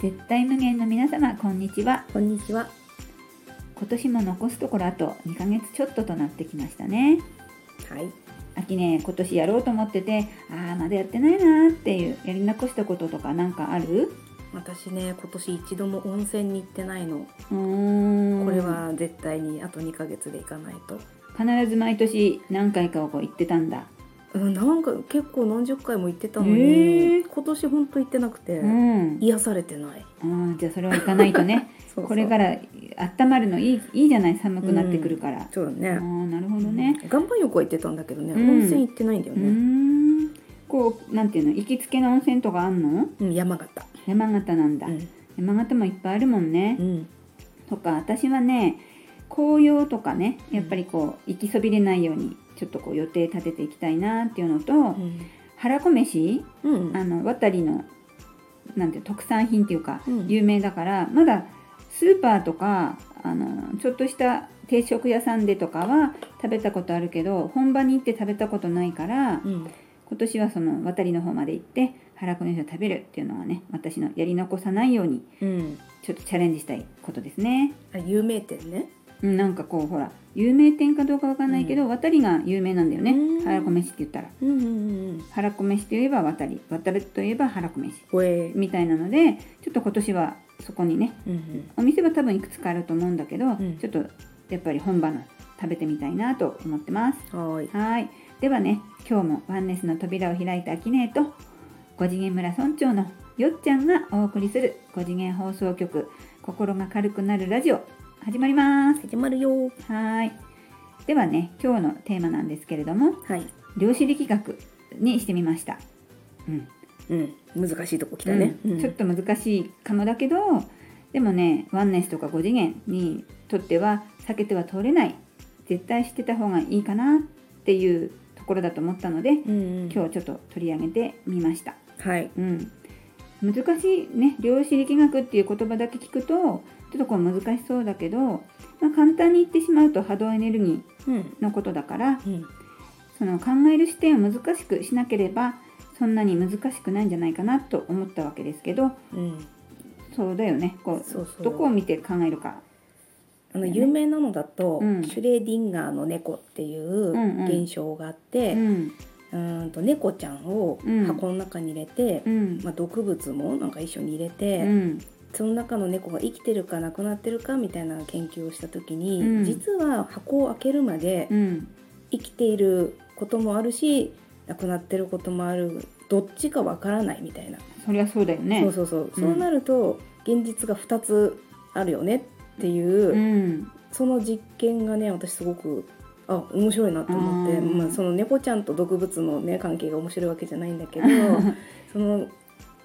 絶対無限の皆様こんにちはこんにちは。今年も残すところあと2ヶ月ちょっととなってきましたねはい。秋ね今年やろうと思っててあーまだやってないなーっていうやり残したこととかなんかある？私ね、今年一度も温泉に行ってないの。うーんこれは絶対にあと2ヶ月で行かないと。必ず毎年何回かをこう言ってたんだうん、なんか結構何十回も行ってたのへに、ー今年ほんと行ってなくて、うん癒されてない。あーじゃあそれは行かないとね そうそうこれから温まるのいいいいじゃない寒くなってくるから、あそうだね。ーなるほどね、岩盤浴は行ってたんだけどね、うん温泉行ってないんだよね。んこうなんていうの行きつけの温泉とかあんの？うん、山形。山形なんだ、うん。山形もいっぱいあるもんね、うん。とか私はね紅葉とかねやっぱりこう行きそびれないようにちょっとこう予定立てていきたいなっていうのと、うん。腹こ飯うん。あの渡りのなんて特産品っていうか、うん有名だからまだスーパーとかあのちょっとした定食屋さんでとかは食べたことあるけど本場に行って食べたことないから、うん。今年はその渡りの方まで行って腹こ飯を食べるっていうのはね私のやり残さないようにうん。ちょっとチャレンジしたいことですね。あ有名店ね。うん。なんかこうほら有名店かどうかわかんないけど、渡りが有名なんだよね。うん。腹こ飯って言ったら。うんうんうん腹こ飯といえば渡り。渡るといえば腹こ飯。みたいなのでちょっと今年はそこにねうんうん。お店は多分いくつかあると思うんだけど、ん。ちょっとやっぱり本場の食べてみたいなと思ってます。はーい。はい。ではね今日もワンネスの扉を開いたアキネーと5次元村村長のよっちゃんがお送りする5次元放送局心が軽くなるラジオ始まります始まるよ。はいではね今日のテーマなんですけれどもはい。量子力学にしてみました、うんうん。難しいとこ来たね。うんちょっと難しいかもだけどでもねワンネスとか5次元にとっては避けては通れない絶対知ってた方がいいかなっていうところだと思ったので、うんうん。今日ちょっと取り上げてみました、はい。うん、難しいね量子力学っていう言葉だけ聞くとちょっとこう難しそうだけど、まあ、簡単に言ってしまうと波動エネルギうん。ーのことだからうん。その考える視点を難しくしなければそんなに難しくないんじゃないかなと思ったわけですけどうん。そうだよね。こうどこを見て考えるか。あの有名なのだと、うん。シュレーディンガーの猫っていううんうん。現象があっうて、ん。うーんと猫ちゃんをうん。箱の中に入れて、うん。まあ、毒物もなんか一緒に入れうて、んその中の猫が生きてるか亡くなってるかみたいな研究をした時に、うん。実は箱を開けるまでうん。生きていることもあるし亡くなってることもある。どっちかわからないみたいな、そりゃそうだよね。そうそうそう、そうなると現実が2つあるよねっていう、うん。その実験がね私すごくあ面白いなと思って、うん。まあ、その猫ちゃんと毒物の、ね、関係が面白いわけじゃないんだけど その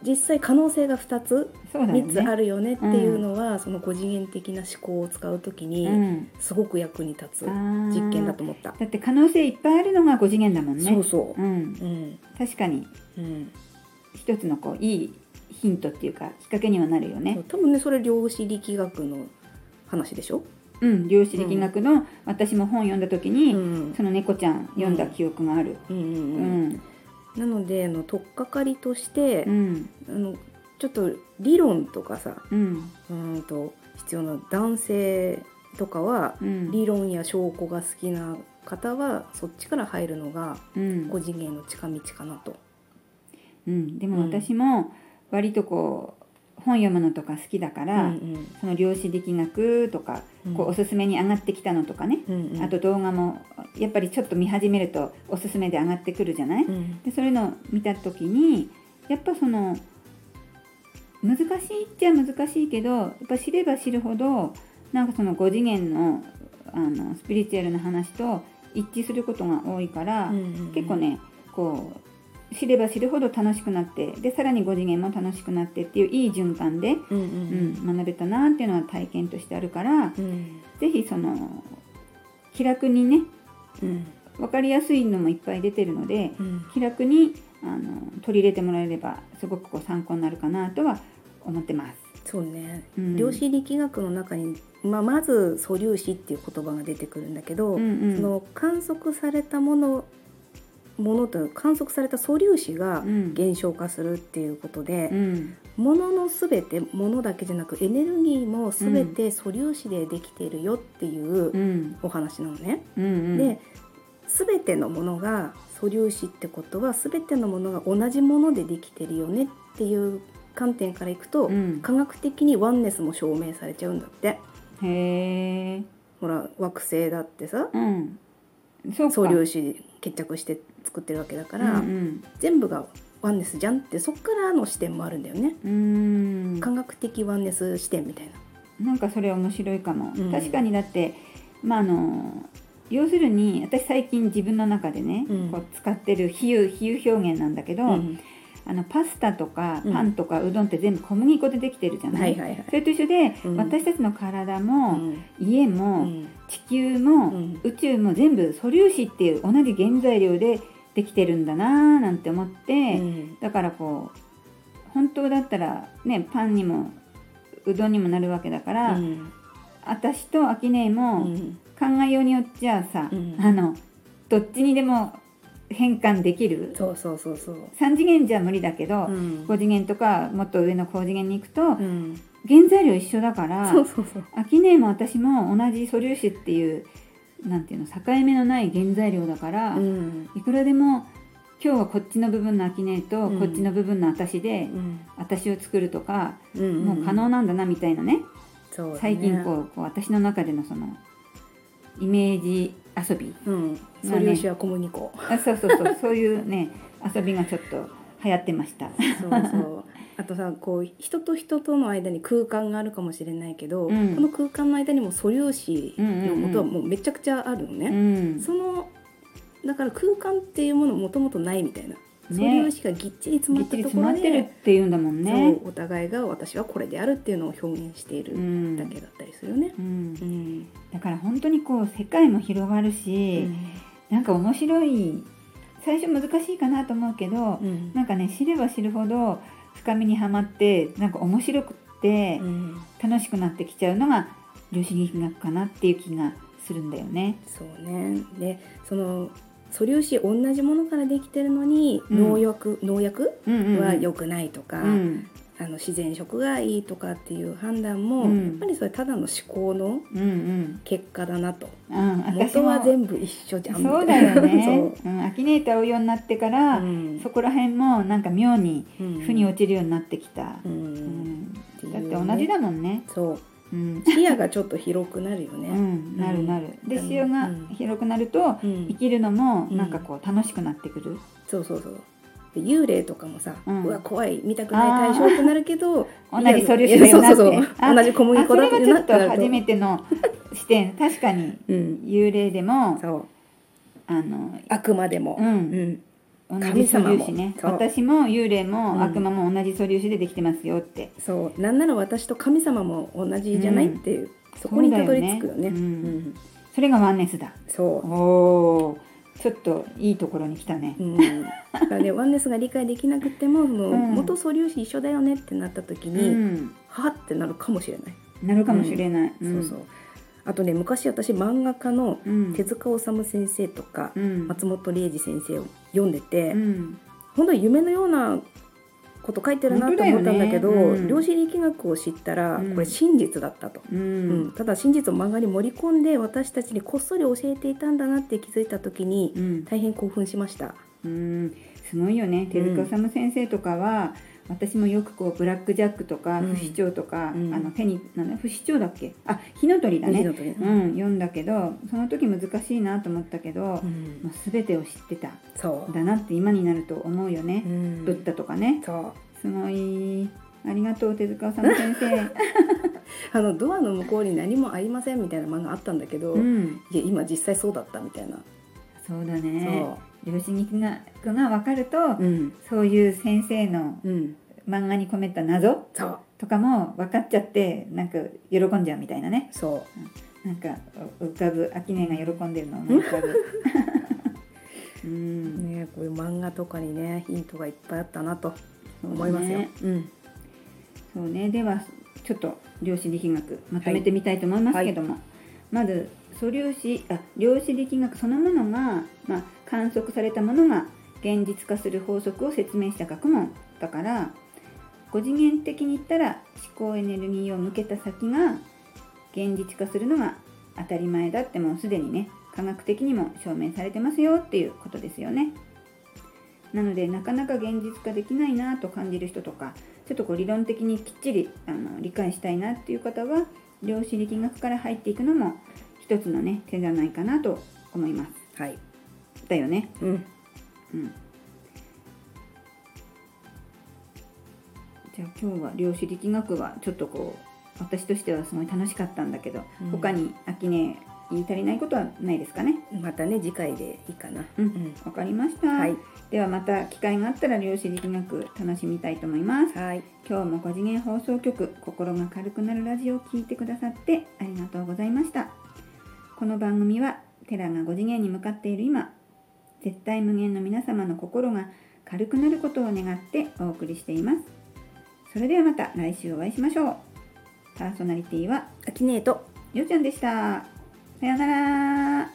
実際可能性が2つそうだよ3つあねるよねっていうのは、その5次元的な思考を使う時うにん。すごく役に立つ実験だと思った。だって可能性いっぱいあるのが5次元だもんね。そうそう、うん。うん。確かに。うん。一つのこういいヒントっていうかきっかけにはなるよね。多分ねそれ量子力学の話でしょ、うん量子力学の私も本読んだ時に、うん。その猫ちゃん読んだ記憶がある。うんうんううん。んなのであの取っかかりとして、うん。あのちょっと理論とかさうん。うーんと必要な男性とかはうん。理論や証拠が好きな方はそっちから入るのがうん。5次元の近道かなと。うん、でもうん。私も割とこう本読むのとか好きだから、うんその量子力学とか、うん。こうおすすめに上がってきたのとかね、うんうん。あと動画もやっぱりちょっと見始めるとおすすめで上がってくるじゃない、うん。でそういうのを見た時にやっぱその難しいっちゃ難しいけどやっぱ知れば知るほどなんかその5次元のあのスピリチュアルな話と一致することが多いから、うんうん。結構ねこう知れば知るほど楽しくなってでさらに5次元も楽しくなってっていういい循環で、うんううん。ん、学べたなっていうのは体験としてあるからうん。是非その気楽にねうん。分かりやすいのもいっぱい出てるのでうん。気楽にあの取り入れてもらえればすごくこう参考になるかなとは思ってます。そうね、うん。量子力学の中に、まあ、まず素粒子っていう言葉が出てくるんだけど、うんうん。その観測されたものものと観測された素粒子がうん。減少化するっていうことで、うん。もののすべてものだけじゃなくエネルギーもすべて素粒子でできているよっていううん。お話なのね。うんうん。で全てのものが素粒子ってことは全てのものが同じものでできてるよねっていう観点からいくと、うん。科学的にワンネスも証明されちゃうんだって。へえほら惑星だってさうん。素粒子結着して作ってるわけだから、うん全部がワンネスじゃんってそっからの視点もあるんだよね、うん。的ワンネス視点みたいな。なんかそれ面白いかも、うん。確かにだってまああの要するに私最近自分の中でね、うん。こう使ってる比喩比喩表現なんだけど、うんあのパスタとかうん。パンとかうどんって全部小麦粉でできてるじゃな、はいいはいはい。それと一緒で、うん。私たちの体うも、ん。家うも、ん。地球も、うん。宇宙も全部素粒子っていう同じ原材料でできてるんだなーなんて思って、うん。だからこう本当だったらねパンにもうどんにもなるわけだから、うん。私とアキネイも、うん。考えようによっちゃさ、うん。あのどっちにでも変換できる？そうそうそうそう。3次元じゃ無理だけど、うん。5次元とかもっと上の高次元に行くと、うん。原材料一緒だからそうそうそう。アキネイも私も同じ素粒子っていうなんていうの境目のない原材料だから、うん。いくらでも今日はこっちの部分のアキネイとうん。こっちの部分の私で、うん。私を作るとか、うんもう可能なんだなみたいなね、ね。最近こうこう私の中でのそのイメージ遊び。うん。素まあね。粒子は小麦粉。あそうそうそう。そういうね遊びがちょっと流行ってました。そうそう。あとさこう人と人との間に空間があるかもしれないけど、うん。この空間の間にも素粒子のことはもうめちゃくちゃあるのうね。ん、そのだから空間っていうものもともとないみたいな。素ね粒子がぎっちり詰まったところ詰まってるっで、ていうんだもんね。お互いが私はこれであるっていうのを表現しているうん。だけだったりするよね。うん。うん。だから本当にこう世界も広がるし、なんか面白い最初難しいかなと思うけど、うん。なんかね知れば知るほど深みにはまってなんか面白くってうん楽しくなってきちゃうのが量子力学かなっていう気がするんだよね。そうね。でその素粒子同じものからできてるのに、うん。農薬農薬うんうんうん。は良くないとか、うんあの自然食がいいとかっていう判断も、うん。やっぱりそれただの思考のうんうん。結果だなと。うん、私元もは全部一緒じゃん。そうだよね。そ。う。ん、アキネーターをようになってから、うん。そこら辺もなんか妙にう、うん。負に落ちるようになってきた。うん。だって同じだもんね。そう。うん、視野がちょっと広くなるよね、うん、なるなる。で、うん。視野がうん。広くなると、うん。生きるのもうん。なんかこう楽しくなってくる。そうそうそう。で幽霊とかもさ、ううんわ怖い見たくない対象ってなるけど同じ素粒子だよなって。同じ小麦粉だってはちょっとなる初めての視点。確かにうん。幽霊でもそう。あのあくまでも、うん。素粒子ね。神様も。そう。私も幽霊もうん。悪魔も同じ素粒子でできてますよって。そう。なんなら私と神様も同じじゃない、うんっていうそこにたどり着くよね。ねうんうん。それがワンネスだ。そおお、ちょっといいところに来たねう、。うん、だからねワンネスが理解できなくてもその、うん元素粒子一緒だよねってなった時うに、ん、はってなるかもしれない、なるかもしれない。そうそうあとね昔私漫画家のうん。手塚治虫先生とか、うん。松本零士先生を読んでて、うん。本当に夢のようなこと書いてるなと思ったんだけどねうん量子力学を知ったら、うんこれ真実だったと。ううんん。ただ真実を漫画に盛り込んで私たちにこっそり教えていたんだなって気づいた時にうん。大変興奮しました。うん。すごいよね。手塚治虫先生とかは。私もよくこうブラックジャックとかうん。不死鳥とか、うん。あの手になんだ不死鳥だっけ？あ火の鳥だね。うん読んだけどその時難しいなと思ったけど、もうん。う全てを知ってた。そだなって今になると思うよう。ね、うん。ブッダとかね。そう。すごい。ありがとう手塚治虫先生。あのドアの向こうに何もありませんみたいな漫画あったんだけど、いうん。や今実際そうだったみたいな。そうだそね量子力学が分かると、う。うん。そういう先生のうん。漫画に込めた謎そう。とかも分かっちゃってなんか喜んじゃうみたいなねそう。なんか浮かぶ秋音が喜んでるのが 浮かぶ うんねこういう漫画とかにねヒントがいっぱいあったなとそう思いますよ。ねうん。そうねではちょっと量子力学まとめてみたいと思いますけども、まず素粒子あ量子力学そのものが、まあ、観測されたものが現実化する法則を説明した学問だから5次元的に言ったら思考エネルギーを向けた先が現実化するのが当たり前だってもうすでにね科学的にも証明されてますよっていうことですよね。なのでなかなか現実化できないなと感じる人とかちょっとこう理論的にきっちりあの理解したいなっていう方は量子力学から入っていくのも一つのね手じゃないかなと思います。はいだよね。うんうん。じゃあ今日は量子力学はちょっとこう私としてはすごい楽しかったんだけど、うん他に秋音言い足りないことはないですかね？またね次回でいいかなうん、わかりました。はいではまた機会があったら量子力学楽しみたいと思います。はい今日も5次元放送局心が軽くなるラジオを聞いてくださってありがとうございましたこの番組はテラが5次元に向かっている今絶対無限の皆様の心が軽くなることを願ってお送りしています。それではまた来週お会いしましょう。パーソナリティはアキネート。ようちゃんでした。さようなら